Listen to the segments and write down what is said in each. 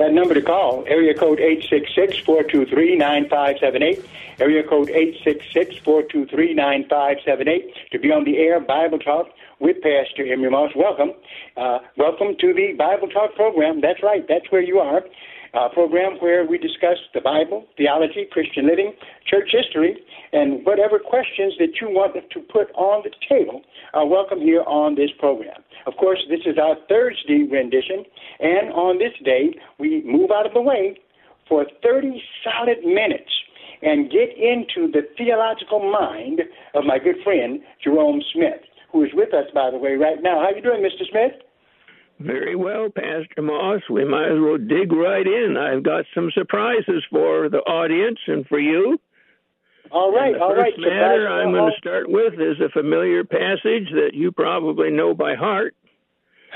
That number to call, area code 866-423-9578, area code 866-423-9578, to be on the air Bible Talk with Pastor Emery Moss. Welcome. Uh, welcome to the Bible Talk program. That's right, that's where you are. A program where we discuss the Bible, theology, Christian living, church history, and whatever questions that you want to put on the table are welcome here on this program. Of course, this is our Thursday rendition, and on this day, we move out of the way for 30 solid minutes and get into the theological mind of my good friend Jerome Smith, who is with us, by the way, right now. How are you doing, Mr. Smith? Very well, Pastor Moss. We might as well dig right in. I've got some surprises for the audience and for you. All right, and the all first right. matter I'm going to start with is a familiar passage that you probably know by heart,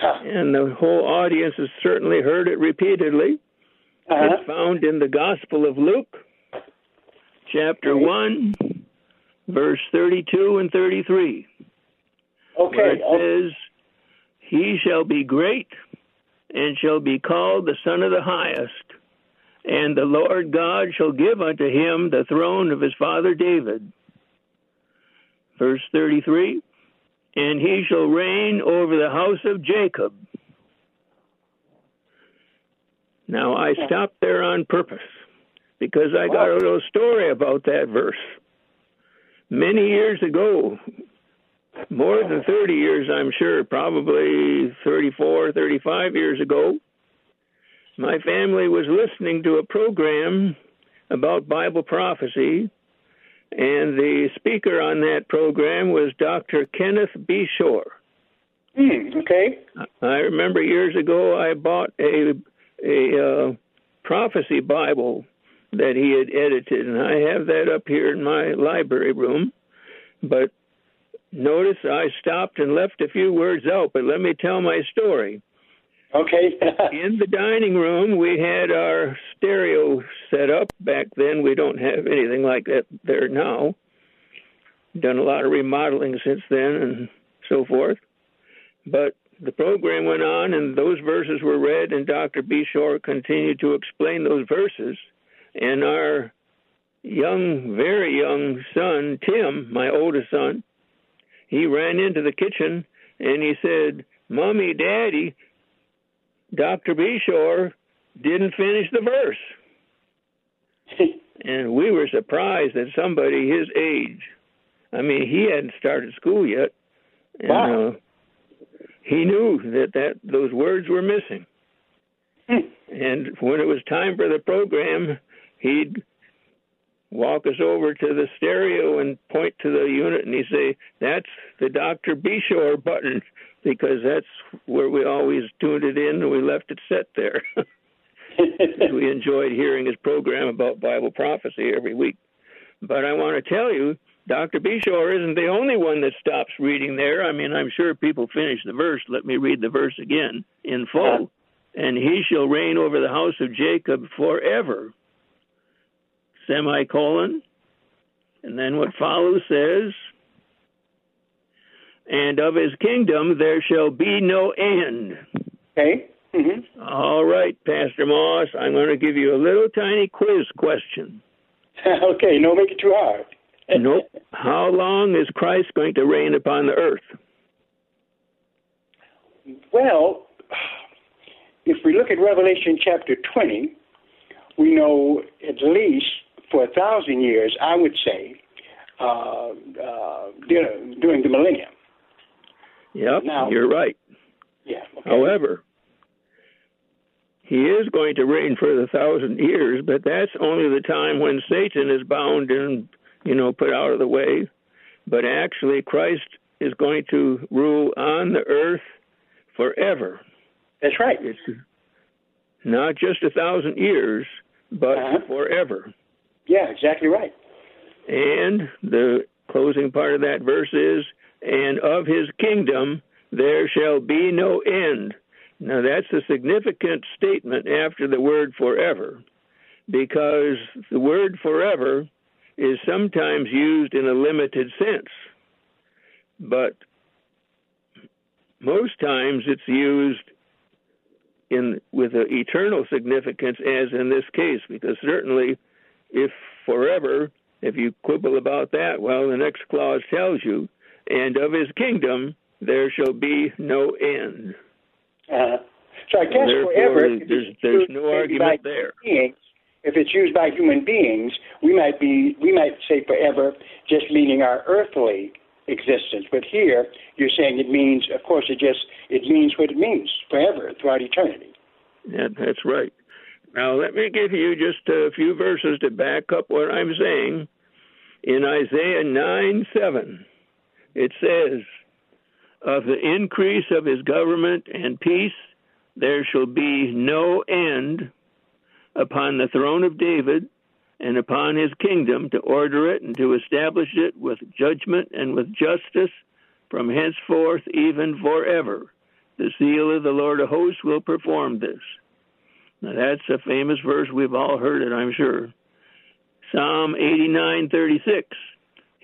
and the whole audience has certainly heard it repeatedly. Uh-huh. It's found in the Gospel of Luke, chapter 1, verse 32 and 33. Okay. Where it okay. says, He shall be great and shall be called the Son of the Highest. And the Lord God shall give unto him the throne of his father David. Verse 33 And he shall reign over the house of Jacob. Now, I stopped there on purpose because I got a little story about that verse. Many years ago, more than 30 years, I'm sure, probably 34, 35 years ago, my family was listening to a program about Bible prophecy, and the speaker on that program was Dr. Kenneth B. Shore. Hmm, okay. I remember years ago I bought a a uh, prophecy Bible that he had edited, and I have that up here in my library room. But notice I stopped and left a few words out, but let me tell my story. Okay. in the dining room, we had our stereo set up. Back then, we don't have anything like that there now. Done a lot of remodeling since then and so forth. But the program went on, and those verses were read, and Dr. B. Shore continued to explain those verses. And our young, very young son, Tim, my oldest son, he ran into the kitchen and he said, Mommy, Daddy, Dr. Bishore didn't finish the verse. and we were surprised that somebody his age, I mean, he hadn't started school yet. And, Wow. uh, he knew that, that those words were missing. and when it was time for the program, he'd walk us over to the stereo and point to the unit and he'd say, That's the Dr. Bishore button because that's where we always tuned it in and we left it set there. we enjoyed hearing his program about Bible prophecy every week. But I want to tell you, Dr. Bishore isn't the only one that stops reading there. I mean, I'm sure people finish the verse. Let me read the verse again in full. And he shall reign over the house of Jacob forever. Semicolon. And then what follows says, and of his kingdom there shall be no end. Okay. Mm-hmm. All right, Pastor Moss, I'm going to give you a little tiny quiz question. okay, don't make it too hard. nope. How long is Christ going to reign upon the earth? Well, if we look at Revelation chapter 20, we know at least for a thousand years, I would say, uh, uh, during the millennium. Yep, now, you're right. Yeah. Okay. However, he is going to reign for the thousand years, but that's only the time when Satan is bound and you know put out of the way. But actually, Christ is going to rule on the earth forever. That's right. It's not just a thousand years, but uh-huh. forever. Yeah, exactly right. And the closing part of that verse is, and of his kingdom there shall be no end. Now, that's a significant statement after the word forever, because the word forever is sometimes used in a limited sense, but most times it's used in with an eternal significance, as in this case, because certainly, if forever, if you quibble about that, well, the next clause tells you, and of his kingdom there shall be no end. Uh, so I guess forever, there's, there's no argument there. Beings, if it's used by human beings, we might be we might say forever, just meaning our earthly existence. But here, you're saying it means, of course, it just it means what it means forever, throughout eternity. Yeah, that's right. Now let me give you just a few verses to back up what I'm saying. In Isaiah 9 7, it says, of the increase of his government and peace there shall be no end upon the throne of David and upon his kingdom to order it and to establish it with judgment and with justice from henceforth even forever. The seal of the Lord of hosts will perform this. Now that's a famous verse. We've all heard it, I'm sure. Psalm 89:36.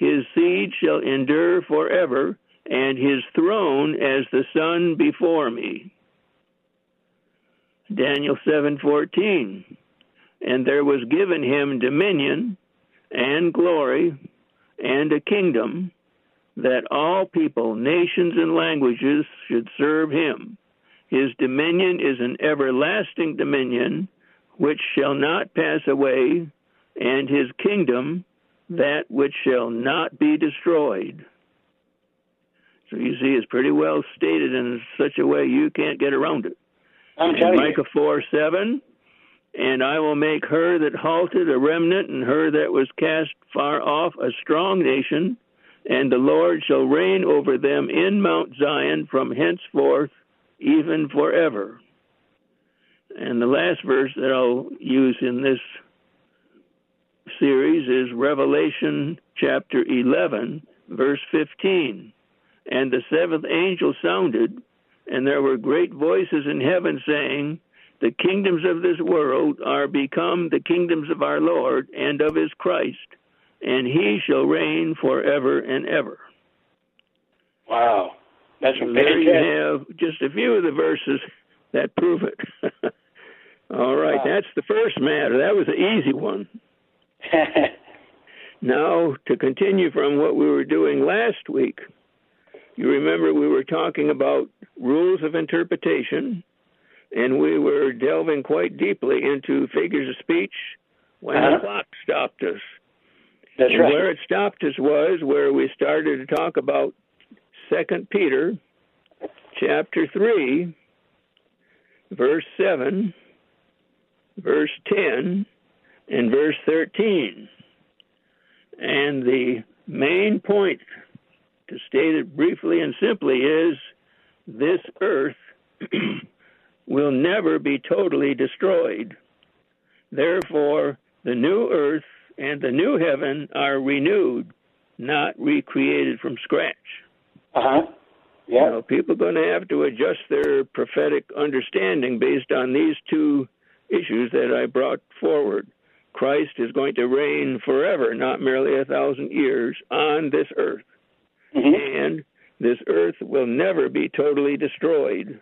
His seed shall endure forever, and his throne as the sun before me. Daniel 7:14 and there was given him dominion and glory and a kingdom that all people nations and languages should serve him his dominion is an everlasting dominion which shall not pass away and his kingdom that which shall not be destroyed so you see it's pretty well stated in such a way you can't get around it I'm telling Micah 4 7. And I will make her that halted a remnant, and her that was cast far off a strong nation, and the Lord shall reign over them in Mount Zion from henceforth, even forever. And the last verse that I'll use in this series is Revelation chapter 11, verse 15. And the seventh angel sounded, and there were great voices in heaven saying, The kingdoms of this world are become the kingdoms of our Lord and of his Christ, and he shall reign forever and ever. Wow. That's so there you have just a few of the verses that prove it. All right, wow. that's the first matter. That was an easy one. now, to continue from what we were doing last week, you remember we were talking about rules of interpretation, and we were delving quite deeply into figures of speech when uh-huh. the clock stopped us. That's and right. Where it stopped us was where we started to talk about Second Peter, chapter three, verse seven, verse ten, in verse 13. And the main point, to state it briefly and simply, is this earth will never be totally destroyed. Therefore, the new earth and the new heaven are renewed, not recreated from scratch. Uh huh. Yeah. You know, people are going to have to adjust their prophetic understanding based on these two issues that I brought forward. Christ is going to reign forever, not merely a thousand years, on this earth. Mm-hmm. And this earth will never be totally destroyed.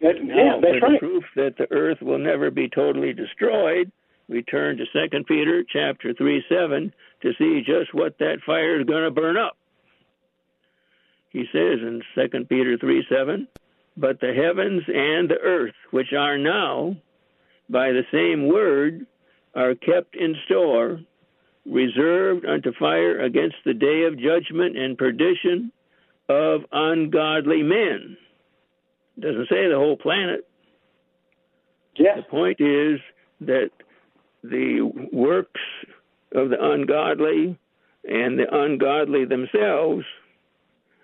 That, yeah, that's for right. proof that the earth will never be totally destroyed, we turn to Second Peter chapter three seven to see just what that fire is going to burn up. He says in Second Peter three seven, but the heavens and the earth, which are now, by the same word, are kept in store, reserved unto fire against the day of judgment and perdition of ungodly men. Doesn't say the whole planet. Yeah. The point is that the works of the ungodly and the ungodly themselves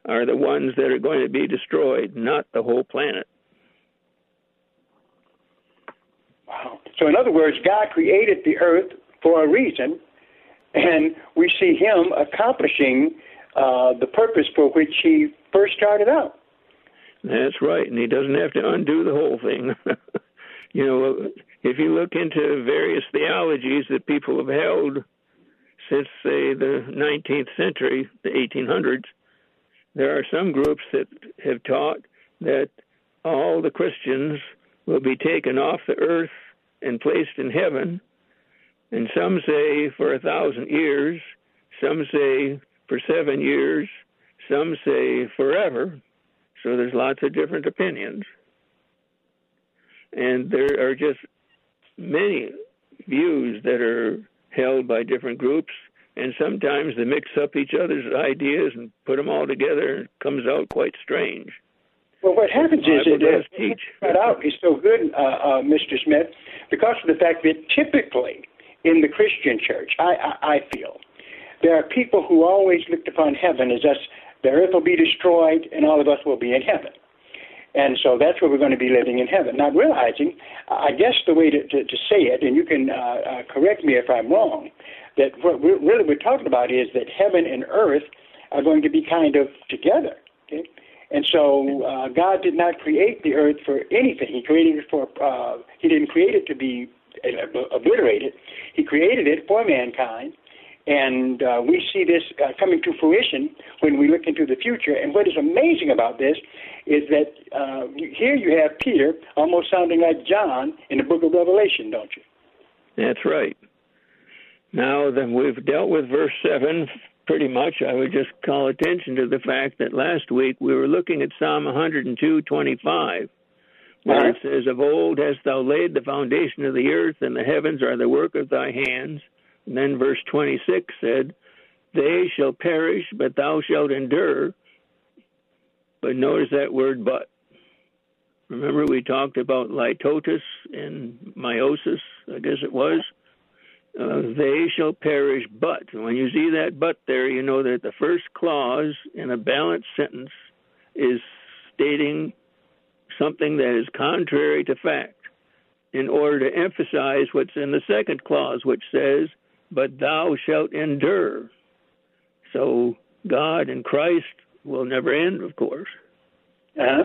are the ones that are going to be destroyed, not the whole planet. Wow. So, in other words, God created the earth for a reason, and we see Him accomplishing uh, the purpose for which He first started out. That's right, and He doesn't have to undo the whole thing. you know, if you look into various theologies that people have held since, say, the 19th century, the 1800s, there are some groups that have taught that all the Christians will be taken off the earth and placed in heaven. And some say for a thousand years, some say for seven years, some say forever. So there's lots of different opinions. And there are just many views that are held by different groups and sometimes they mix up each other's ideas and put them all together, and it comes out quite strange. Well, what happens is it uh, teach. that out is so good, uh, uh, Mr. Smith, because of the fact that typically in the Christian church, I, I, I feel there are people who always looked upon heaven as us. The earth will be destroyed, and all of us will be in heaven. And so that's where we're going to be living in heaven. Not realizing, I guess the way to, to, to say it, and you can uh, uh, correct me if I'm wrong, that what we're, really we're talking about is that heaven and earth are going to be kind of together. Okay? And so uh, God did not create the earth for anything. He created it for, uh, He didn't create it to be obliterated. He created it for mankind. And uh, we see this uh, coming to fruition when we look into the future. And what is amazing about this is that uh, here you have Peter almost sounding like John in the book of Revelation, don't you? That's right. Now that we've dealt with verse 7 pretty much, I would just call attention to the fact that last week we were looking at Psalm 102:25, where it uh-huh. says, Of old hast thou laid the foundation of the earth, and the heavens are the work of thy hands. And then verse 26 said, They shall perish, but thou shalt endure. But notice that word but. Remember, we talked about litotes and meiosis, I guess it was. Uh, they shall perish, but. When you see that but there, you know that the first clause in a balanced sentence is stating something that is contrary to fact in order to emphasize what's in the second clause, which says, But thou shalt endure. So God and Christ will never end, of course. Uh-huh.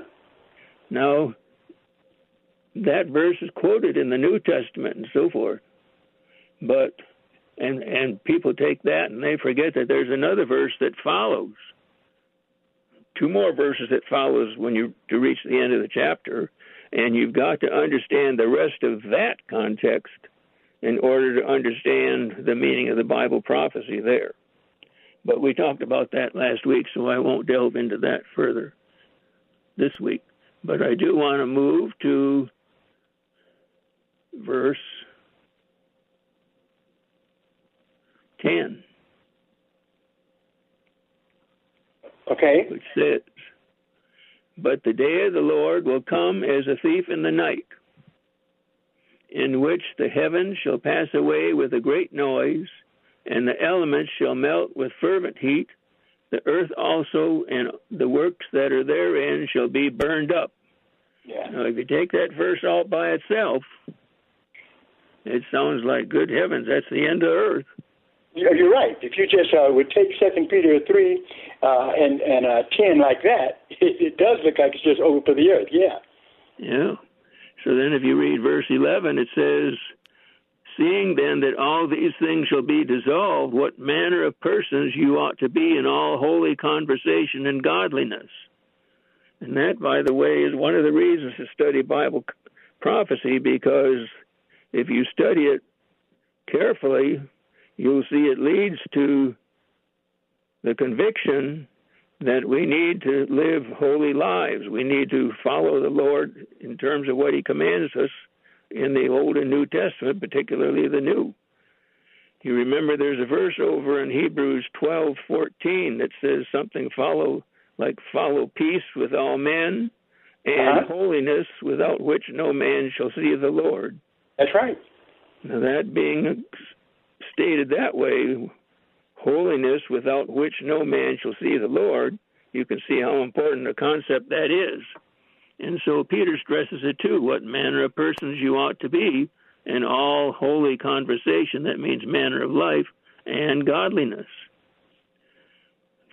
Now, that verse is quoted in the New Testament and so forth, but and and people take that and they forget that there's another verse that follows. Two more verses that follows when you to reach the end of the chapter, and you've got to understand the rest of that context in order to understand the meaning of the Bible prophecy there. But we talked about that last week, so I won't delve into that further this week. But I do want to move to verse 10. Okay. Which says, But the day of the Lord will come as a thief in the night, in which the heavens shall pass away with a great noise, and the elements shall melt with fervent heat. The earth also and the works that are therein shall be burned up. Yeah. Now, if you take that verse all by itself, it sounds like good heavens, that's the end of earth. You're right. If you just uh, would take Second Peter three uh, and and uh, ten like that, it, it does look like it's just over for the earth. Yeah. Yeah. So then, if you read verse eleven, it says, "Seeing then that all these things shall be dissolved, what manner of persons you ought to be in all holy conversation and godliness." And that, by the way, is one of the reasons to study Bible prophecy because if you study it carefully, you'll see it leads to the conviction that we need to live holy lives. We need to follow the Lord in terms of what He commands us in the Old and New Testament, particularly the New. You remember there's a verse over in Hebrews 12:14 that says something follow like follow peace with all men and Uh-huh. holiness without which no man shall see the Lord. That's right. Now, that being stated that way, holiness without which no man shall see the Lord, you can see how important a concept that is. And so Peter stresses it too what manner of persons you ought to be in all holy conversation, that means manner of life, and godliness.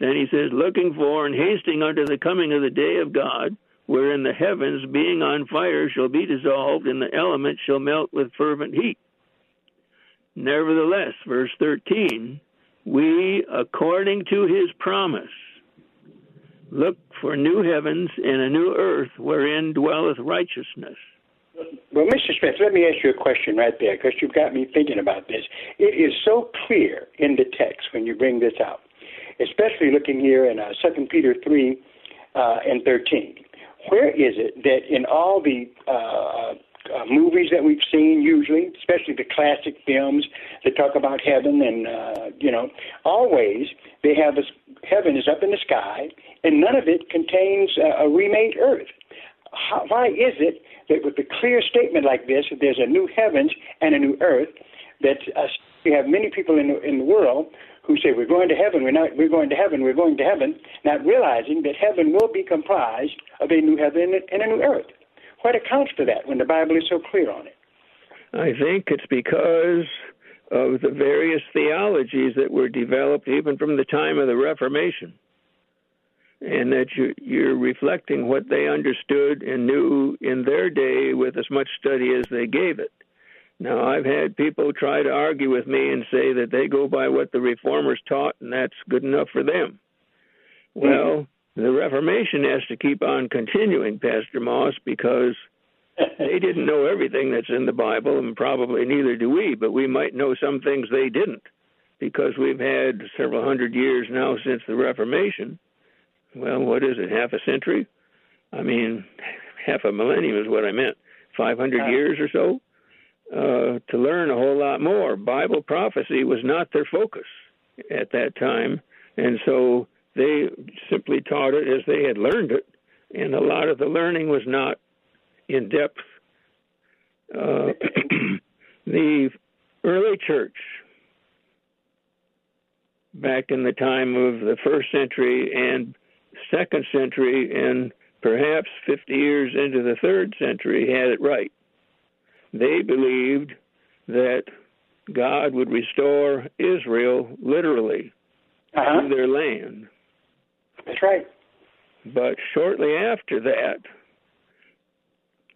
Then he says, looking for and hasting unto the coming of the day of God, wherein the heavens, being on fire, shall be dissolved, and the elements shall melt with fervent heat. Nevertheless, verse 13, we, according to his promise, look for new heavens and a new earth wherein dwelleth righteousness. Well, Mr. Smith, let me ask you a question right there because you've got me thinking about this. It is so clear in the text when you bring this out, especially looking here in uh, 2 Peter 3 uh, and 13. Where is it that in all the uh, uh, movies that we've seen, usually, especially the classic films that talk about heaven, and uh, you know, always they have us. Heaven is up in the sky, and none of it contains uh, a remade earth. How, why is it that with a clear statement like this, that there's a new heavens and a new earth, that uh, we have many people in the, in the world who say we're going to heaven, we're not, we're going to heaven, we're going to heaven, not realizing that heaven will be comprised of a new heaven and a new earth. What accounts for that when the Bible is so clear on it? I think it's because of the various theologies that were developed even from the time of the Reformation. And that you, you're reflecting what they understood and knew in their day with as much study as they gave it. Now, I've had people try to argue with me and say that they go by what the reformers taught and that's good enough for them. Well, the Reformation has to keep on continuing, Pastor Moss, because they didn't know everything that's in the Bible, and probably neither do we, but we might know some things they didn't because we've had several hundred years now since the Reformation. Well, what is it, half a century? I mean, half a millennium is what I meant. 500 years or so? Uh, to learn a whole lot more. Bible prophecy was not their focus at that time, and so they simply taught it as they had learned it, and a lot of the learning was not in depth. Uh, the early church, back in the time of the first century and second century, and perhaps 50 years into the third century, had it right. They believed that God would restore Israel literally Uh-huh. to their land. That's right. But shortly after that,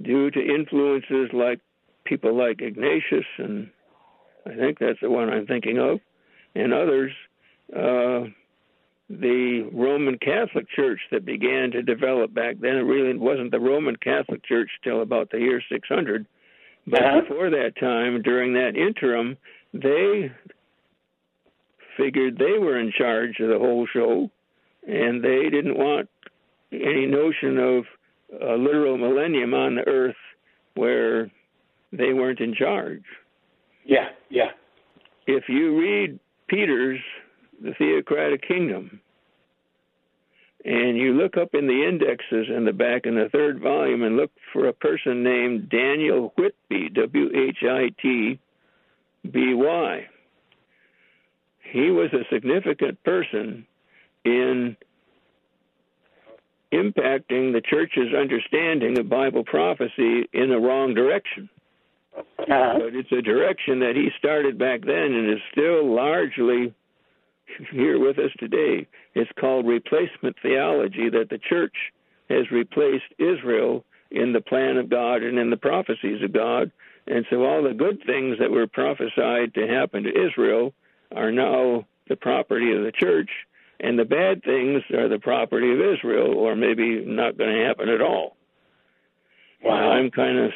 due to influences like people like Ignatius, and I think that's the one I'm thinking of, and others, uh, the Roman Catholic Church that began to develop back then, it really wasn't the Roman Catholic Church till about the year 600. But Uh-huh. before that time, during that interim, they figured they were in charge of the whole show, and they didn't want any notion of a literal millennium on the earth where they weren't in charge. Yeah, yeah. If you read Peters' The Theocratic Kingdom, and you look up in the indexes in the back in the third volume and look for a person named Daniel Whitby, W H I T B Y. He was a significant person in impacting the church's understanding of Bible prophecy in the wrong direction. Uh-huh. But it's a direction that he started back then and is still largely here with us today. It's called replacement theology that the church has replaced Israel in the plan of God and in the prophecies of God. And so all the good things that were prophesied to happen to Israel are now the property of the church, and the bad things are the property of Israel, or maybe not going to happen at all. Wow. I'm kind of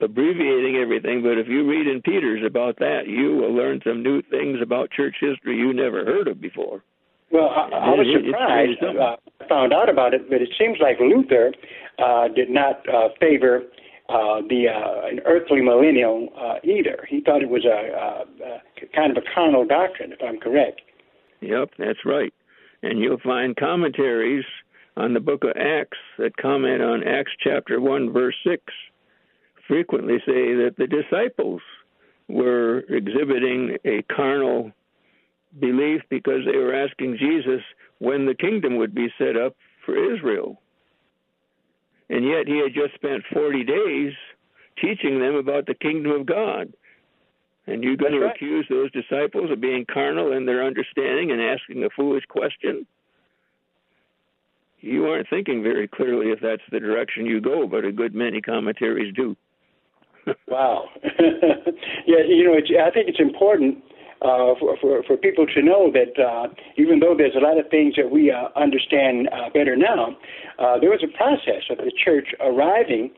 abbreviating everything, but if you read in Peters' about that, you will learn some new things about church history you never heard of before. Well, I, I was It- surprised. Uh, I found out about it, but it seems like Luther uh, did not uh, favor uh, the uh, an earthly millennium uh, either. He thought it was a, a, a kind of a carnal doctrine, if I'm correct. Yep, that's right. And you'll find commentaries on the book of Acts that comment on Acts chapter 1, verse 6, frequently say that the disciples were exhibiting a carnal belief because they were asking Jesus when the kingdom would be set up for Israel. And yet he had just spent 40 days teaching them about the kingdom of God. And you're going That's to right. accuse those disciples of being carnal in their understanding and asking a foolish question? You aren't thinking very clearly if that's the direction you go, but a good many commentaries do. Wow. yeah, you know, it's, I think it's important uh, for, for for people to know that uh, even though there's a lot of things that we uh, understand uh, better now, uh, there was a process of the church arriving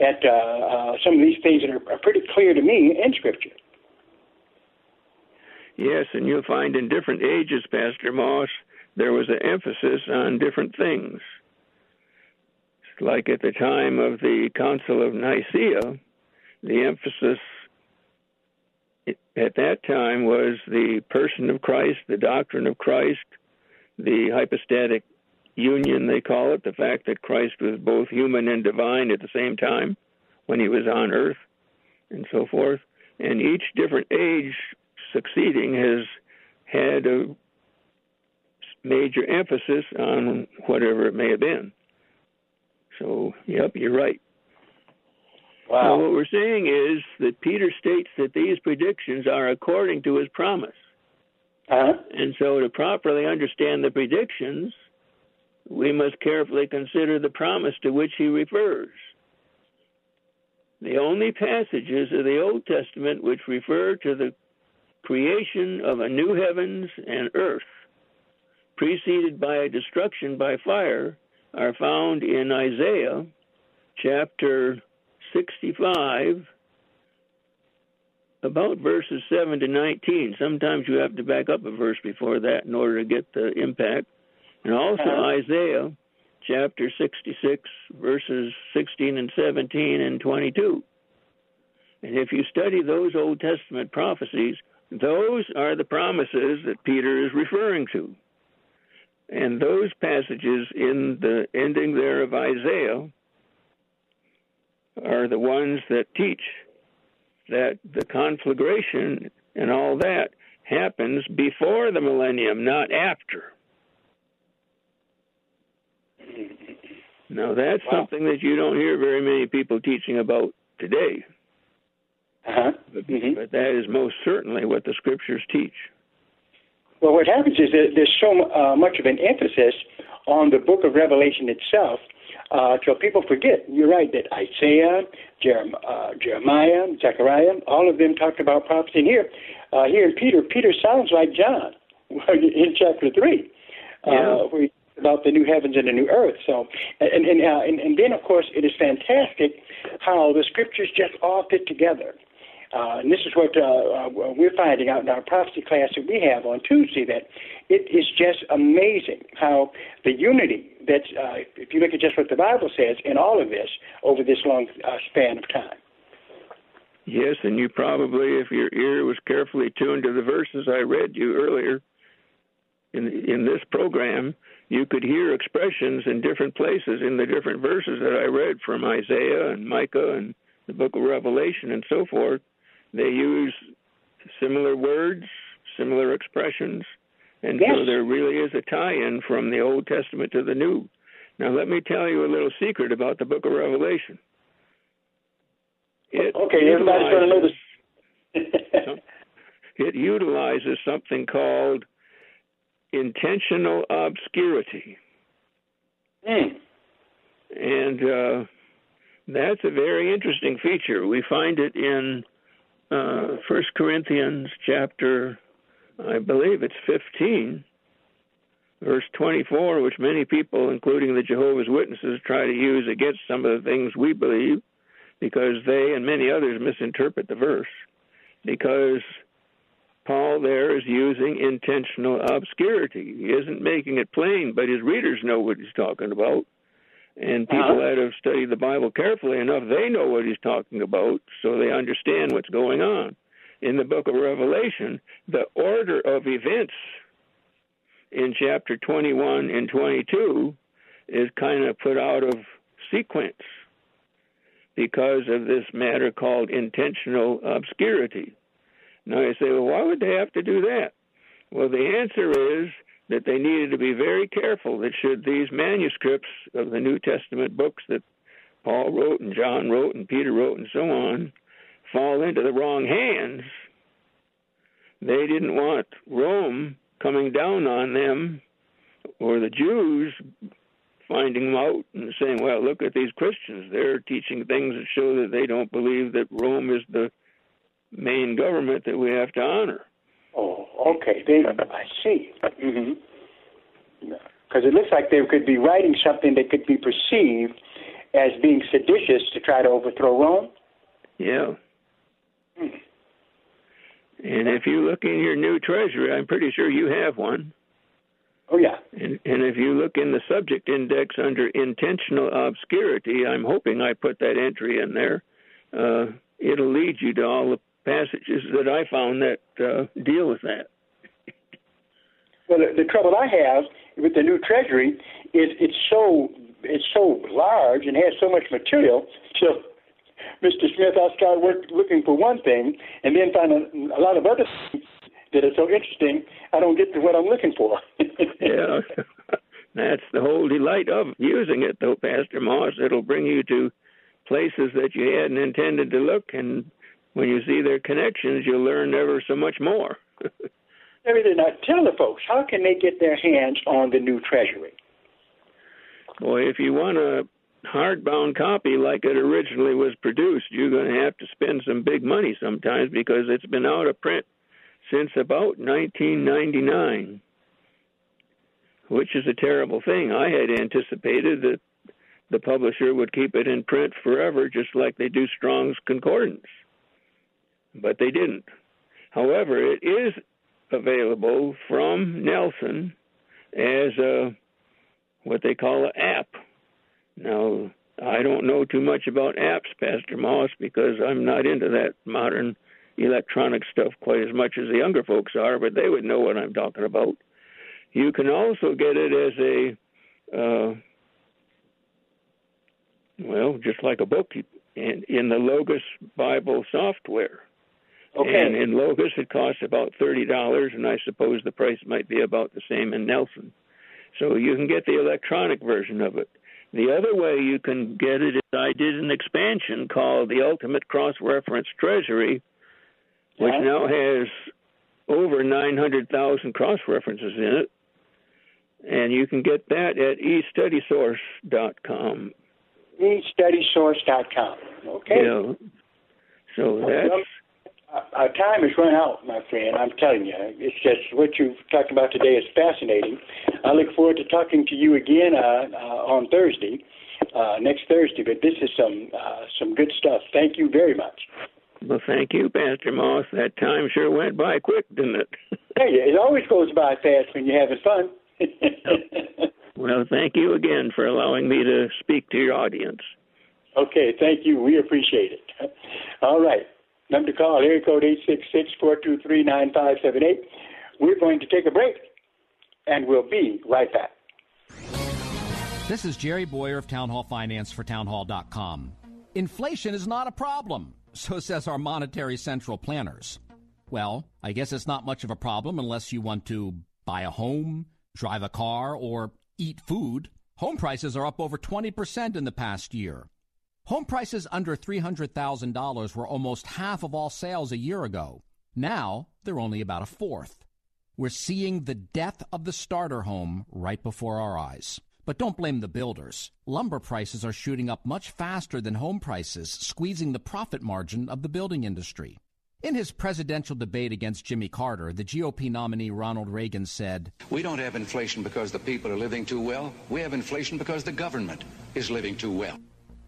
at uh, uh, some of these things that are, are pretty clear to me in Scripture. Yes, and you'll find in different ages, Pastor Moss, there was an emphasis on different things. Like at the time of the Council of Nicaea, the emphasis at that time was the person of Christ, the doctrine of Christ, the hypostatic union, they call it, the fact that Christ was both human and divine at the same time when he was on earth, and so forth. And each different age succeeding has had a major emphasis on whatever it may have been. So, yep, you're right. Wow. Now, what we're saying is that Peter states that these predictions are according to his promise. Uh-huh. And so, to properly understand the predictions, we must carefully consider the promise to which he refers. The only passages of the Old Testament which refer to the creation of a new heavens and earth, preceded by a destruction by fire, are found in Isaiah chapter 65, about verses 7 to 19. Sometimes you have to back up a verse before that in order to get the impact. And also Uh-huh. Isaiah chapter 66, verses 16 and 17 and 22. And if you study those Old Testament prophecies, those are the promises that Peter is referring to. And those passages in the ending there of Isaiah are the ones that teach that the conflagration and all that happens before the millennium, not after. Now, that's Wow. something that you don't hear very many people teaching about today. Uh-huh. But, Mhm. but that is most certainly what the scriptures teach. Well, what happens is that there's so uh, much of an emphasis on the book of Revelation itself uh, till people forget. You're right that Isaiah, Jerem- uh, Jeremiah, Zechariah, all of them talked about prophecy. And here, uh, here in Peter, Peter sounds like John in chapter three, Yeah. uh, where he talks about the new heavens and the new earth. So, and and, uh, and and then of course it is fantastic how the scriptures just all fit together. Uh, and this is what uh, uh, we're finding out in our prophecy class that we have on Tuesday that it is just amazing how the unity that's, uh, if you look at just what the Bible says in all of this over this long uh, span of time. Yes, and you probably, if your ear was carefully tuned to the verses I read you earlier in in this program, you could hear expressions in different places in the different verses that I read from Isaiah and Micah and the book of Revelation and so forth. They use similar words, similar expressions, and yes. so there really is a tie in from the Old Testament to the New. Now, let me tell you a little secret about the book of Revelation. It okay, everybody's going to know this. it utilizes something called intentional obscurity. Mm. And uh, that's a very interesting feature. We find it in uh, First Corinthians chapter, I believe it's 15, verse 24, which many people, including the Jehovah's Witnesses, try to use against some of the things we believe because they and many others misinterpret the verse. Because Paul there is using intentional obscurity. He isn't making it plain, but his readers know what he's talking about. And people uh-huh. that have studied the Bible carefully enough, they know what he's talking about, so they understand what's going on. In the book of Revelation, the order of events in chapter 21 and 22 is kind of put out of sequence because of this matter called intentional obscurity. Now you say, well, why would they have to do that? Well, the answer is that they needed to be very careful that should these manuscripts of the New Testament books that Paul wrote and John wrote and Peter wrote and so on fall into the wrong hands, they didn't want Rome coming down on them or the Jews finding them out and saying, well, look at these Christians. They're teaching things that show that they don't believe that Rome is the main government that we have to honor. Oh, okay. They, I see. Mm-hmm. Because it looks like they could be writing something that could be perceived as being seditious to try to overthrow Rome. Yeah. Hmm. And if you look in your new treasury, I'm pretty sure you have one. Oh yeah. And, and if you look in the subject index under intentional obscurity, I'm hoping I put that entry in there. Uh, it'll lead you to all the passages that I found that uh, deal with that. Well, the, the trouble I have with the new treasury is it's so it's so large and has so much material. So, Mr. Smith, I start work, looking for one thing and then find a, a lot of other things that are so interesting. I don't get to what I'm looking for. yeah, that's the whole delight of using it, though, Pastor Moss. It'll bring you to places that you hadn't intended to look, and when you see their connections, you'll learn ever so much more. Everything. Now, tell the folks how can they get their hands on the new treasury? Boy, if you want a hardbound copy like it originally was produced, you're going to have to spend some big money sometimes because it's been out of print since about 1999, which is a terrible thing. I had anticipated that the publisher would keep it in print forever, just like they do Strong's Concordance, but they didn't. However, it is available from Nelson as a what they call an app. Now, I don't know too much about apps, Pastor Moss, because I'm not into that modern electronic stuff quite as much as the younger folks are, but they would know what I'm talking about. You can also get it as a, uh, well, just like a book in, in the Logos Bible software. Okay. And in Logos, it costs about thirty dollars, and I suppose the price might be about the same in Nelson. So you can get the electronic version of it. The other way you can get it is I did an expansion called the Ultimate Cross Reference Treasury, which Yeah. now has over 900,000 cross references in it. And you can get that at estudysource.com. eStudySource.com. Okay. Yeah. So that's our time has run out, my friend. I'm telling you, it's just what you've talked about today is fascinating. I look forward to talking to you again uh, uh, on Thursday, uh, next Thursday. But this is some uh, some good stuff. Thank you very much. well. Thank you, Pastor Moss. That time sure went by quick, didn't it? Hey, it always goes by fast when you're having fun. well, thank you again for allowing me to speak to your audience. okay, thank you. We appreciate it. All right. Number to call, area code 866-423-9578. We're going to take a break, and we'll be right back. This is Jerry Boyer of Town Hall Finance for townhall.com. Inflation is not a problem, so says our monetary central planners. Well, I guess it's not much of a problem unless you want to buy a home, drive a car, or eat food. Home prices are up over 20% in the past year. Home prices under $300,000 were almost half of all sales a year ago. Now, they're only about a fourth. We're seeing the death of the starter home right before our eyes. But don't blame the builders. Lumber prices are shooting up much faster than home prices, squeezing the profit margin of the building industry. In his presidential debate against Jimmy Carter, the GOP nominee Ronald Reagan said, We don't have inflation because the people are living too well. We have inflation because the government is living too well.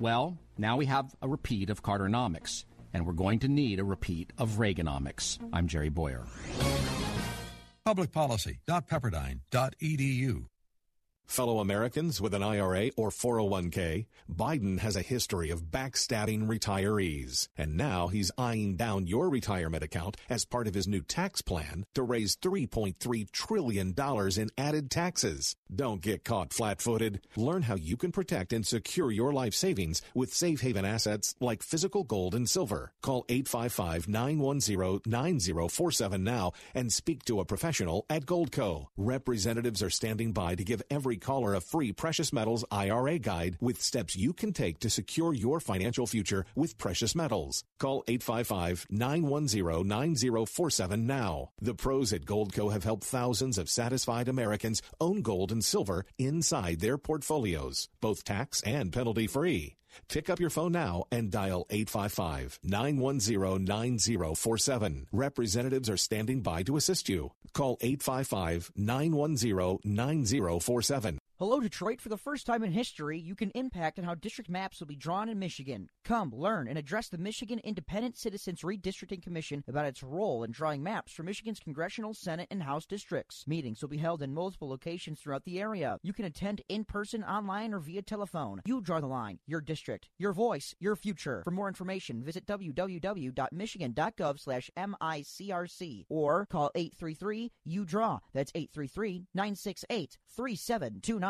Well, now we have a repeat of Carternomics, and we're going to need a repeat of Reaganomics. I'm Jerry Bowyer. Publicpolicy.pepperdine.edu Fellow Americans with an IRA or 401k, Biden has a history of backstabbing retirees. And now he's eyeing down your retirement account as part of his new tax plan to raise $3.3 trillion in added taxes. Don't get caught flat footed. Learn how you can protect and secure your life savings with safe haven assets like physical gold and silver. Call 855 910 9047 now and speak to a professional at Goldco. Representatives are standing by to give every caller a free precious metals IRA guide with steps you can take to secure your financial future with precious metals. Call 855-910-9047 now. The pros at Goldco have helped thousands of satisfied Americans own gold and silver inside their portfolios, both tax and penalty free. Pick up your phone now and dial 855-910-9047. Representatives are standing by to assist you. Call 855-910-9047. Hello, Detroit. For the first time in history, you can impact on how district maps will be drawn in Michigan. Come, learn, and address the Michigan Independent Citizens Redistricting Commission about its role in drawing maps for Michigan's congressional, Senate, and House districts. Meetings will be held in multiple locations throughout the area. You can attend in person, online, or via telephone. You draw the line. Your district, your voice, your future. For more information, visit www.michigan.gov slash MICRC or call 833-U-DRAW. That's 833-968-3729.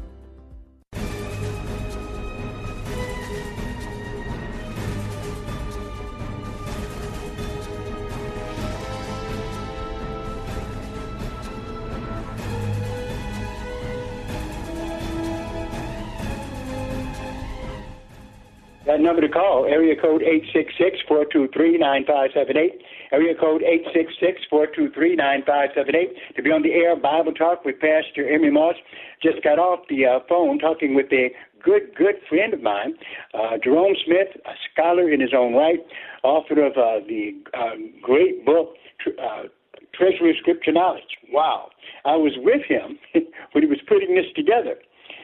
That number to call, area code 866-423-9578, area code 866-423-9578, to be on the air Bible Talk with Pastor Emery Moss. Just got off the uh, phone talking with a good, good friend of mine, uh, Jerome Smith, a scholar in his own right, author of uh, the uh, great book, uh, Treasury of Scripture Knowledge. Wow. I was with him when he was putting this together.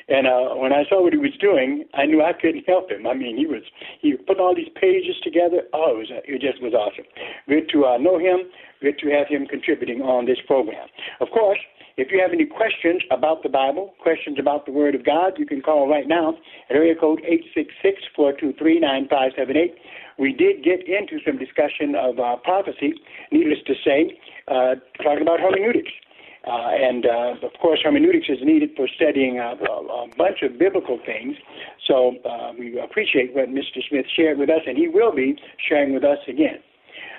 And uh, when I saw what he was doing, I knew I couldn't help him. I mean, he was he put all these pages together. Oh, it was it just was awesome. Good to uh, know him. Good to have him contributing on this program. Of course, if you have any questions about the Bible, questions about the Word of God, you can call right now at area code eight six six four two three nine five seven eight. We did get into some discussion of uh, prophecy, needless to say, uh, talking about hermeneutics. Uh, and uh, of course, hermeneutics is needed for studying a, a, a bunch of biblical things. So uh, we appreciate what Mr. Smith shared with us, and he will be sharing with us again.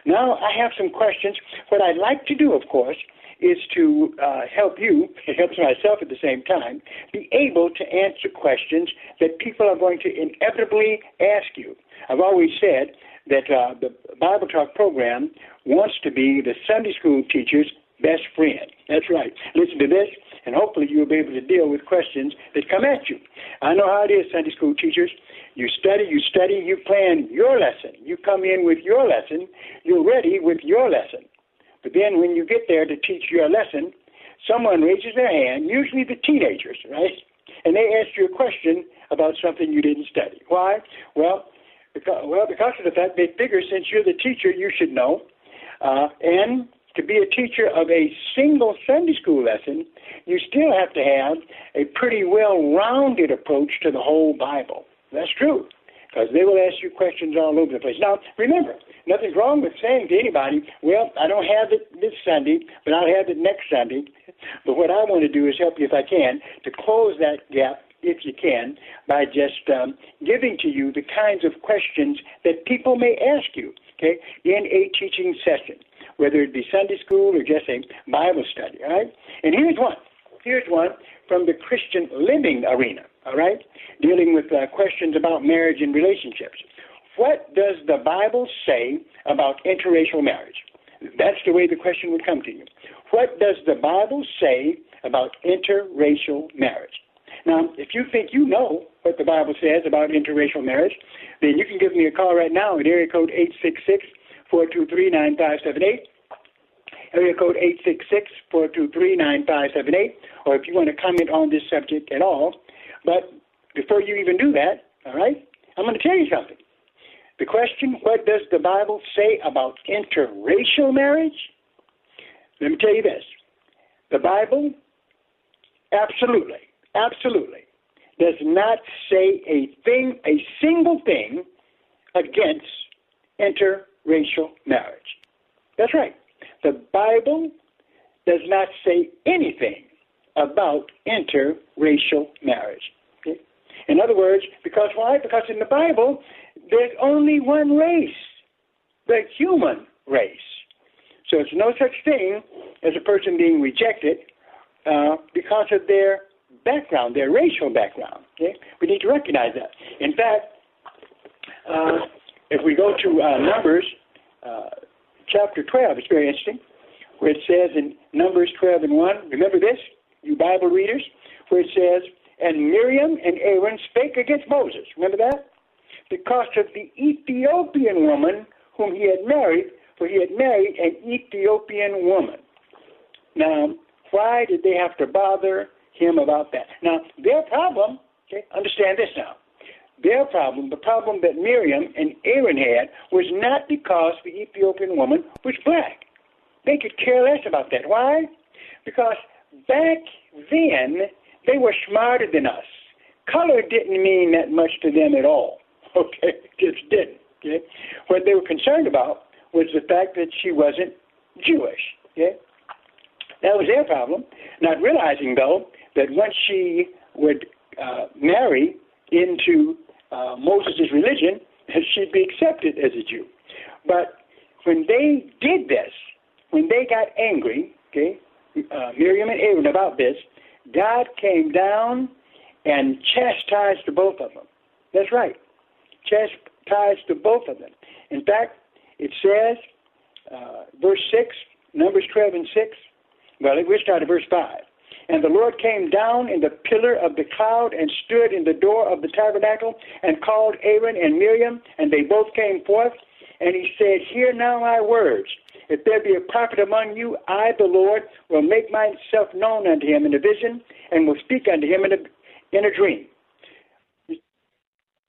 Now, I have some questions. What I'd like to do, of course, is to uh, help you, it helps myself at the same time, be able to answer questions that people are going to inevitably ask you. I've always said that uh, the Bible Talk program wants to be the Sunday school teacher's best friend. That's right. Listen to this, and hopefully you'll be able to deal with questions that come at you. I know how it is, Sunday school teachers. You study, you study, you plan your lesson. You come in with your lesson, you're ready with your lesson. But then when you get there to teach your lesson, someone raises their hand, usually the teenagers, right? and they ask you a question about something you didn't study. Why? Well, because, well, because of the fact they figure since you're the teacher, you should know. Uh, and to be a teacher of a single Sunday school lesson, you still have to have a pretty well rounded approach to the whole Bible. That's true, because they will ask you questions all over the place. Now, remember, nothing's wrong with saying to anybody, well, I don't have it this Sunday, but I'll have it next Sunday. But what I want to do is help you, if I can, to close that gap if you can, by just um, giving to you the kinds of questions that people may ask you, okay, in a teaching session, whether it be Sunday school or just a Bible study, all right? And here's one. Here's one from the Christian living arena, all right, dealing with uh, questions about marriage and relationships. What does the Bible say about interracial marriage? That's the way the question would come to you. What does the Bible say about interracial marriage? Now, if you think you know what the Bible says about interracial marriage, then you can give me a call right now at area code 866 423 9578. Area code 866 423 9578. Or if you want to comment on this subject at all. But before you even do that, all right, I'm going to tell you something. The question, what does the Bible say about interracial marriage? Let me tell you this. The Bible, absolutely, absolutely does not say a thing, a single thing against interracial marriage. That's right. The Bible does not say anything about interracial marriage. Okay? In other words, because why? Because in the Bible, there's only one race, the human race. So it's no such thing as a person being rejected uh, because of their background, their racial background. Okay? We need to recognize that. In fact, uh, if we go to uh, Numbers uh, chapter 12, it's very interesting, where it says in Numbers 12 and 1, remember this, you Bible readers, where it says, And Miriam and Aaron spake against Moses. Remember that? Because of the Ethiopian woman whom he had married, for he had married an Ethiopian woman. Now, why did they have to bother him about that. Now, their problem, okay, understand this now. Their problem, the problem that Miriam and Aaron had, was not because the Ethiopian woman was black. They could care less about that. Why? Because back then, they were smarter than us. Color didn't mean that much to them at all. Okay, just didn't. Okay? What they were concerned about was the fact that she wasn't Jewish. Okay? That was their problem. Not realizing, though, that once she would uh, marry into uh, Moses' religion, she'd be accepted as a Jew. But when they did this, when they got angry, okay, uh, Miriam and Aaron about this, God came down and chastised the both of them. That's right, chastised the both of them. In fact, it says, uh, verse 6, Numbers 12 and 6, well, we start at verse 5. And the Lord came down in the pillar of the cloud and stood in the door of the tabernacle and called Aaron and Miriam, and they both came forth. And he said, Hear now my words. If there be a prophet among you, I, the Lord, will make myself known unto him in a vision, and will speak unto him in a, in a dream.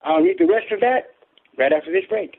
I'll read the rest of that right after this break.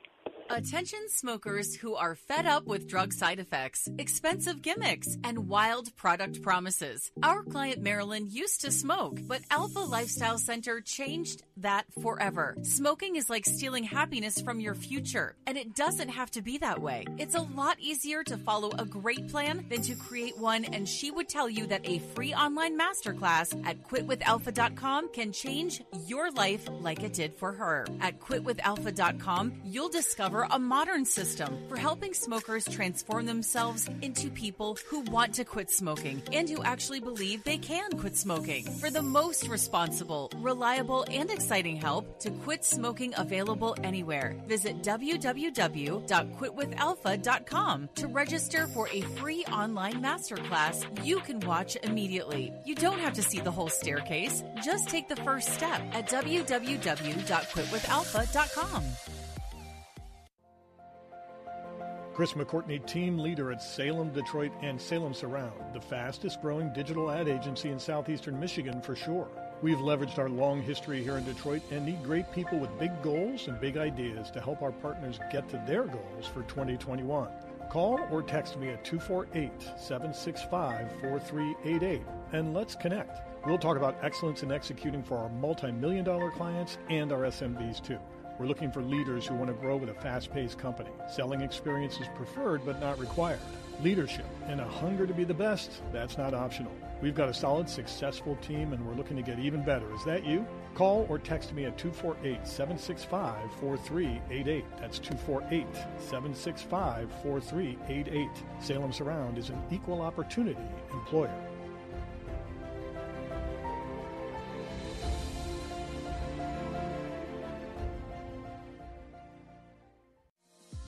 Attention smokers who are fed up with drug side effects, expensive gimmicks, and wild product promises. Our client Marilyn used to smoke, but Alpha Lifestyle Center changed that forever. Smoking is like stealing happiness from your future, and it doesn't have to be that way. It's a lot easier to follow a great plan than to create one, and she would tell you that a free online masterclass at quitwithalpha.com can change your life like it did for her. At quitwithalpha.com, you'll discover a modern system for helping smokers transform themselves into people who want to quit smoking and who actually believe they can quit smoking. For the most responsible, reliable, and exciting help to quit smoking available anywhere, visit www.quitwithalpha.com to register for a free online masterclass you can watch immediately. You don't have to see the whole staircase, just take the first step at www.quitwithalpha.com. Chris McCourtney, team leader at Salem, Detroit, and Salem Surround, the fastest growing digital ad agency in southeastern Michigan for sure. We've leveraged our long history here in Detroit and need great people with big goals and big ideas to help our partners get to their goals for 2021. Call or text me at 248 765 4388 and let's connect. We'll talk about excellence in executing for our multi million dollar clients and our SMBs too. We're looking for leaders who want to grow with a fast paced company. Selling experience is preferred but not required. Leadership and a hunger to be the best, that's not optional. We've got a solid, successful team and we're looking to get even better. Is that you? Call or text me at 248 765 4388. That's 248 765 4388. Salem Surround is an equal opportunity employer.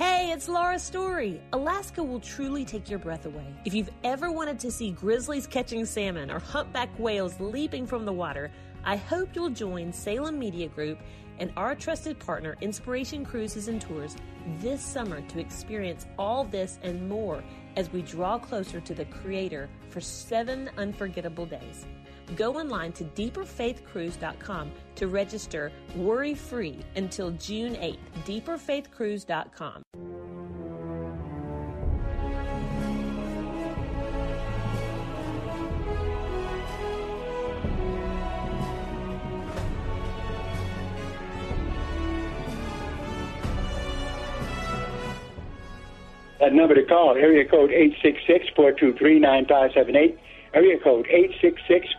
Hey, it's Laura Story. Alaska will truly take your breath away. If you've ever wanted to see grizzlies catching salmon or humpback whales leaping from the water, I hope you'll join Salem Media Group and our trusted partner, Inspiration Cruises and Tours, this summer to experience all this and more as we draw closer to the Creator for seven unforgettable days. Go online to deeperfaithcruise.com to register worry free until June 8th. Deeperfaithcruise.com. That number to call, area code 866-423-9578, area code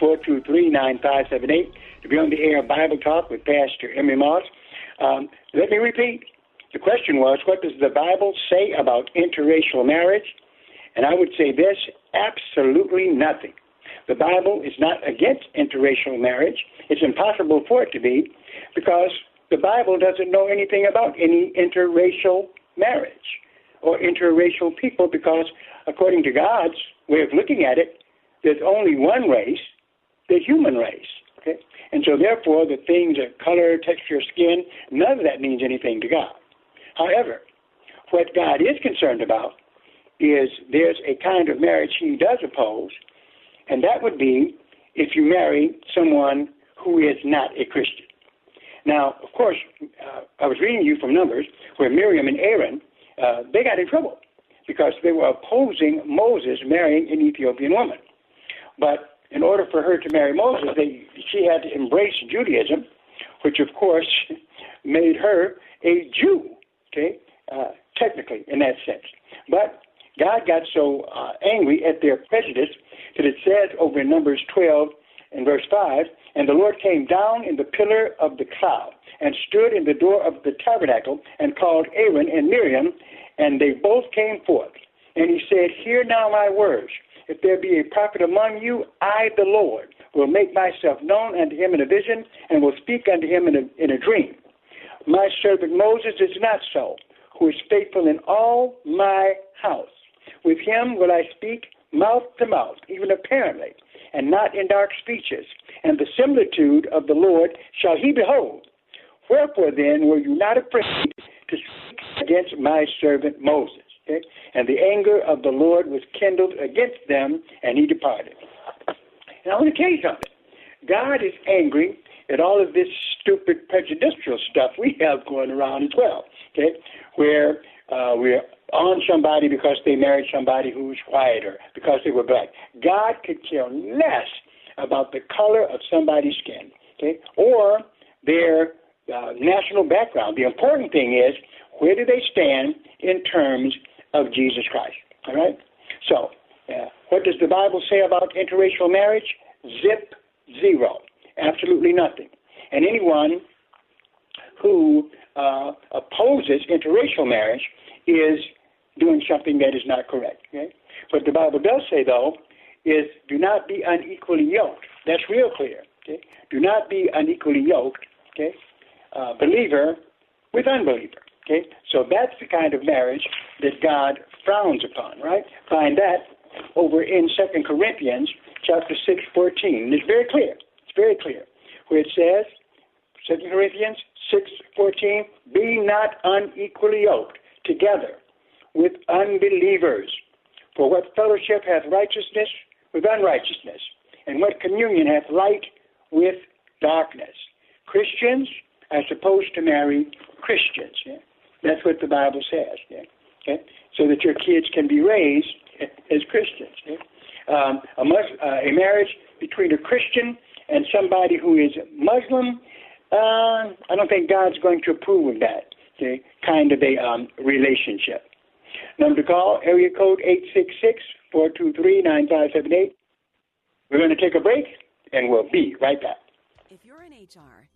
866-423-9578 to be on the air Bible Talk with Pastor Emery Moss. Um, let me repeat. The question was, what does the Bible say about interracial marriage? And I would say this, absolutely nothing. The Bible is not against interracial marriage. It's impossible for it to be because the Bible doesn't know anything about any interracial marriage or interracial people because, according to God's way of looking at it, there's only one race, the human race. Okay? And so, therefore, the things of color, texture, skin, none of that means anything to God. However, what God is concerned about is there's a kind of marriage he does oppose, and that would be if you marry someone who is not a Christian. Now, of course, uh, I was reading you from Numbers where Miriam and Aaron uh, they got in trouble because they were opposing Moses marrying an Ethiopian woman. But in order for her to marry Moses, they, she had to embrace Judaism, which of course made her a Jew, okay, uh, technically in that sense. But God got so uh, angry at their prejudice that it says over in Numbers 12 and verse 5, and the Lord came down in the pillar of the cloud and stood in the door of the tabernacle and called Aaron and Miriam, and they both came forth. And he said, Hear now my words. If there be a prophet among you, I, the Lord, will make myself known unto him in a vision, and will speak unto him in a, in a dream. My servant Moses is not so, who is faithful in all my house. With him will I speak mouth to mouth, even apparently, and not in dark speeches. And the similitude of the Lord shall he behold. Wherefore then were you not afraid to speak against my servant Moses? And the anger of the Lord was kindled against them, and he departed. And I want to tell you something. God is angry at all of this stupid prejudicial stuff we have going around as well. Okay, where uh, we're on somebody because they married somebody who's quieter, because they were black. God could care less about the color of somebody's skin, okay, or their uh, national background. The important thing is where do they stand in terms of Jesus Christ? All right. So, uh, what does the Bible say about interracial marriage? Zip zero, absolutely nothing. And anyone who uh, opposes interracial marriage is doing something that is not correct. Okay? What the Bible does say, though, is do not be unequally yoked. That's real clear. Okay? Do not be unequally yoked. Okay? Uh, believer with unbeliever. Okay? So that's the kind of marriage that God frowns upon, right? Find that over in Second Corinthians chapter 6, 14. It's very clear. It's very clear. Where it says, Second Corinthians 6, 14, be not unequally yoked together with unbelievers. For what fellowship hath righteousness with unrighteousness? And what communion hath light with darkness? Christians are supposed to marry Christians. Yeah? That's what the Bible says. Yeah? Okay? So that your kids can be raised as Christians. Yeah? Um, a, uh, a marriage between a Christian and somebody who is Muslim, uh, I don't think God's going to approve of that okay? kind of a um, relationship. Number to call, area code 866-423-9578. We're going to take a break, and we'll be right back. If you're in HR,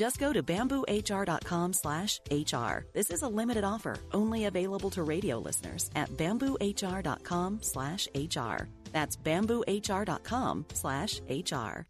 Just go to bamboohr.com slash HR. This is a limited offer, only available to radio listeners at bamboohr.com slash HR. That's bamboohr.com slash HR.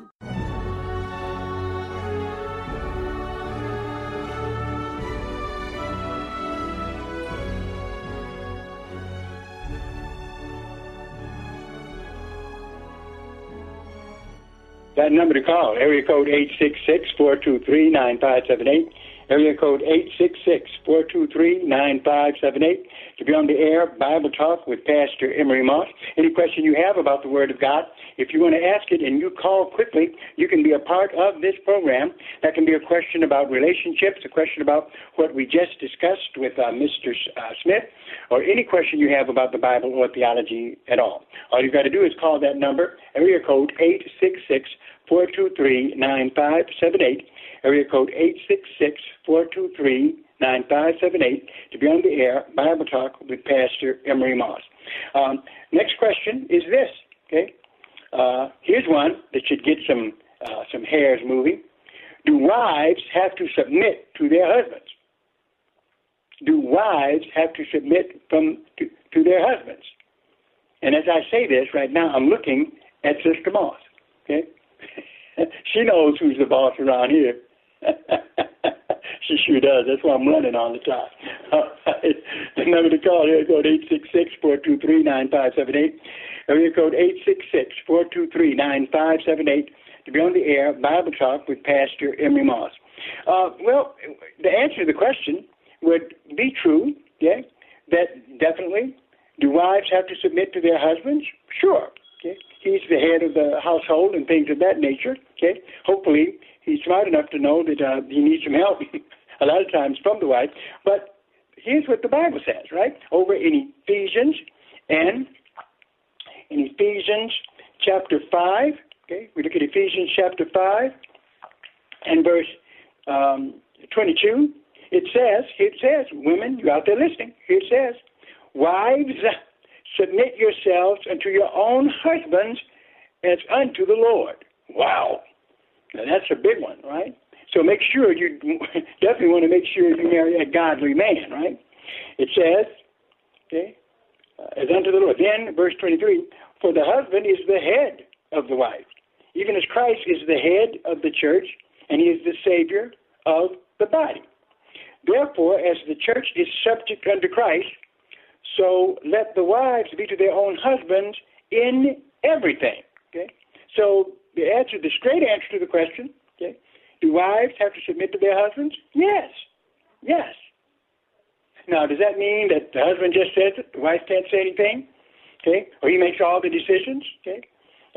That number to call, area code 866-423-9578, area code 866-423-9578, to be on the air, Bible Talk with Pastor Emery Moss. Any question you have about the Word of God, if you want to ask it and you call quickly, you can be a part of this program. That can be a question about relationships, a question about what we just discussed with uh, Mr. Uh, Smith, or any question you have about the Bible or theology at all. All you've got to do is call that number, area code 866 423 9578, area code 866 423 9578, to be on the air, Bible Talk with Pastor Emery Moss. Um, next question is this, okay? Uh, here's one that should get some uh, some hairs moving. Do wives have to submit to their husbands? Do wives have to submit from to, to their husbands? And as I say this right now, I'm looking at Sister Moss. Okay, she knows who's the boss around here. she sure does. That's why I'm running all the time. The number to call here code eight six six four two three nine five seven eight. Area code eight six six four two three nine five seven eight to be on the air Bible Talk with Pastor Emery Moss. Uh, well, the answer to the question would be true. Yeah, that definitely. Do wives have to submit to their husbands? Sure. Okay, he's the head of the household and things of that nature. Okay, hopefully he's smart enough to know that uh, he needs some help a lot of times from the wife. But here's what the Bible says, right? Over in Ephesians and in Ephesians chapter 5, okay, we look at Ephesians chapter 5 and verse um, 22. It says, it says, women, you out there listening, it says, wives, submit yourselves unto your own husbands as unto the Lord. Wow. Now that's a big one, right? So make sure you definitely want to make sure you marry a godly man, right? It says, okay, uh, as unto the Lord. Then, verse 23, for the husband is the head of the wife, even as Christ is the head of the church, and he is the Savior of the body. Therefore, as the church is subject unto Christ, so let the wives be to their own husbands in everything. Okay? So the answer, the straight answer to the question, okay, do wives have to submit to their husbands? Yes. Yes. Now, does that mean that the husband just says it, the wife can't say anything? Okay? Or he makes all the decisions? Okay?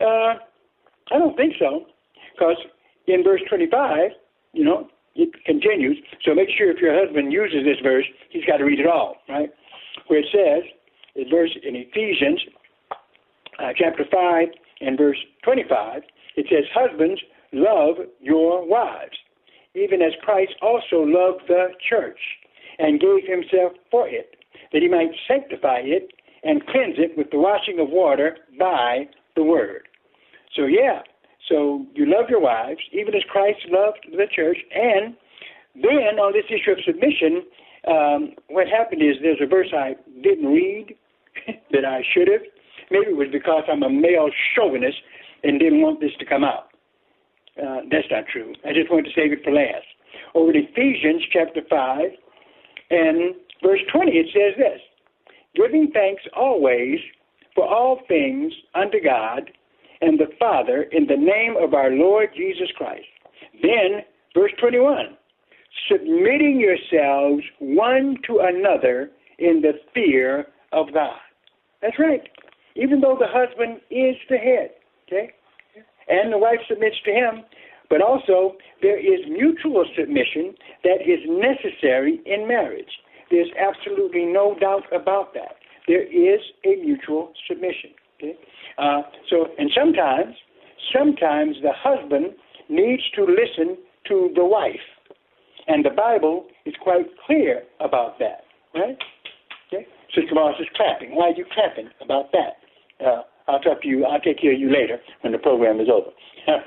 Uh, I don't think so. Because in verse 25, you know, it continues. So make sure if your husband uses this verse, he's got to read it all, right? Where it says, in verse in Ephesians uh, chapter 5 and verse 25, it says, Husbands, love your wives, even as Christ also loved the church and gave himself for it, that he might sanctify it and cleanse it with the washing of water by the word. So, yeah, so you love your wives, even as Christ loved the church. And then on this issue of submission, um, what happened is there's a verse I didn't read that I should have. Maybe it was because I'm a male chauvinist and didn't want this to come out. Uh, that's not true. I just wanted to save it for last. Over in Ephesians chapter 5 and verse 20, it says this Giving thanks always for all things unto God and the Father in the name of our Lord Jesus Christ. Then, verse 21, submitting yourselves one to another in the fear of God. That's right. Even though the husband is the head, okay? And the wife submits to him, but also there is mutual submission that is necessary in marriage. There's absolutely no doubt about that. There is a mutual submission. Okay? Uh, so, and sometimes, sometimes the husband needs to listen to the wife, and the Bible is quite clear about that. Right? Okay. Sister Moss is clapping. Why are you clapping about that? Uh, I'll talk to you. I'll take care of you later when the program is over.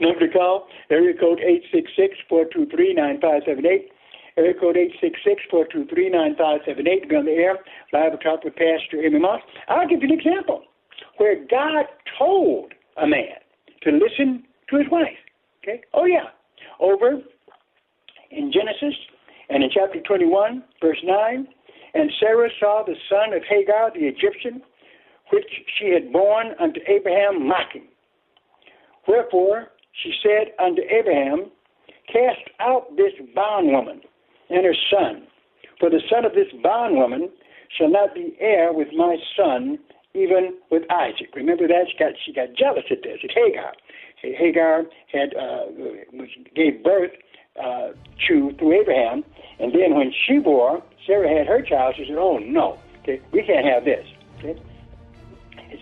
Number to call, area code eight six six four two three nine five seven eight. Area code eight six six four two three nine five seven eight. Be on the air. Bible talk with Pastor Emery Moss. I'll give you an example where God told a man to listen to his wife. Okay? Oh yeah. Over in Genesis and in chapter 21, verse 9, and Sarah saw the son of Hagar the Egyptian, she had borne unto Abraham mocking. Wherefore she said unto Abraham, Cast out this bondwoman and her son, for the son of this bondwoman shall not be heir with my son, even with Isaac. Remember that she got she got jealous at this. At Hagar, Hagar had uh, gave birth uh, to through Abraham, and then when she bore, Sarah had her child. She said, "Oh no, okay, we can't have this."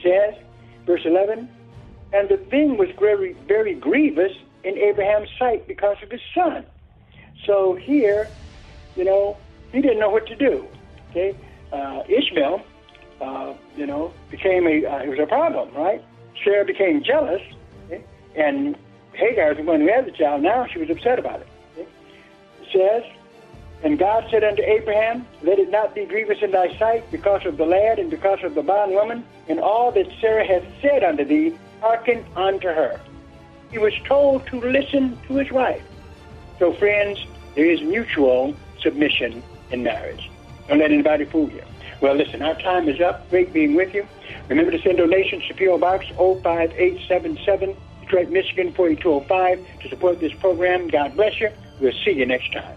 Says, verse eleven, and the thing was very very grievous in Abraham's sight because of his son. So here, you know, he didn't know what to do. Okay, uh, Ishmael uh, you know, became a uh, it was a problem, right? Sarah became jealous, okay? and Hagar was the one who had the child. Now she was upset about it. Okay? It says, And God said unto Abraham, Let it not be grievous in thy sight because of the lad and because of the bondwoman, and all that Sarah hath said unto thee, hearken unto her. He was told to listen to his wife. So, friends, there is mutual submission in marriage. Don't let anybody fool you. Well, listen, our time is up. Great being with you. Remember to send donations to P.O. Box 05877, Detroit, Michigan 48205 to support this program. God bless you. We'll see you next time.